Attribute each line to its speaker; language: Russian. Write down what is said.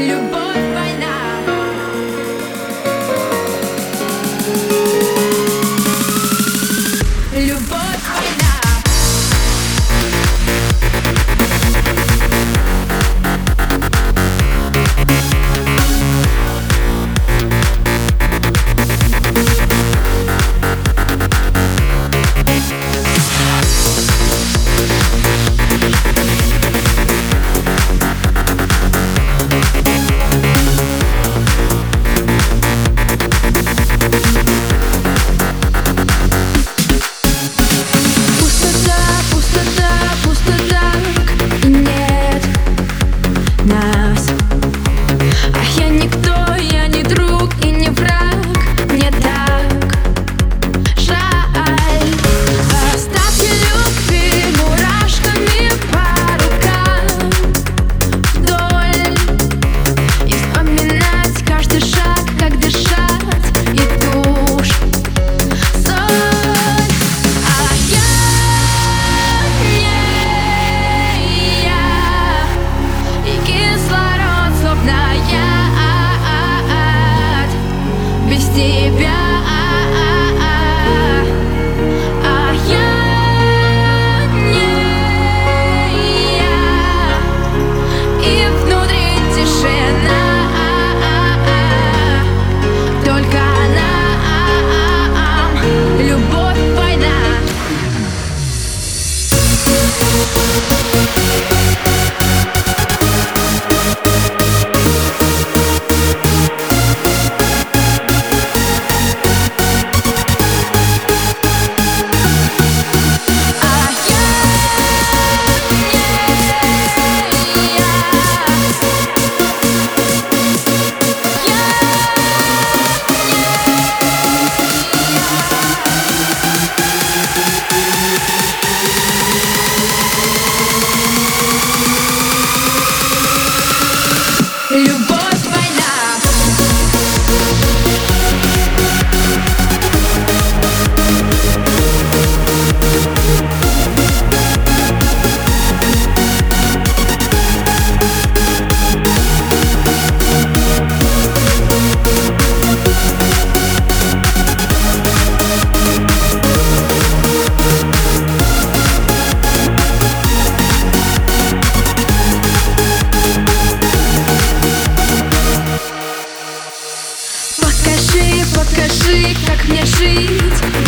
Speaker 1: любовь. тебя ты, как мне жить?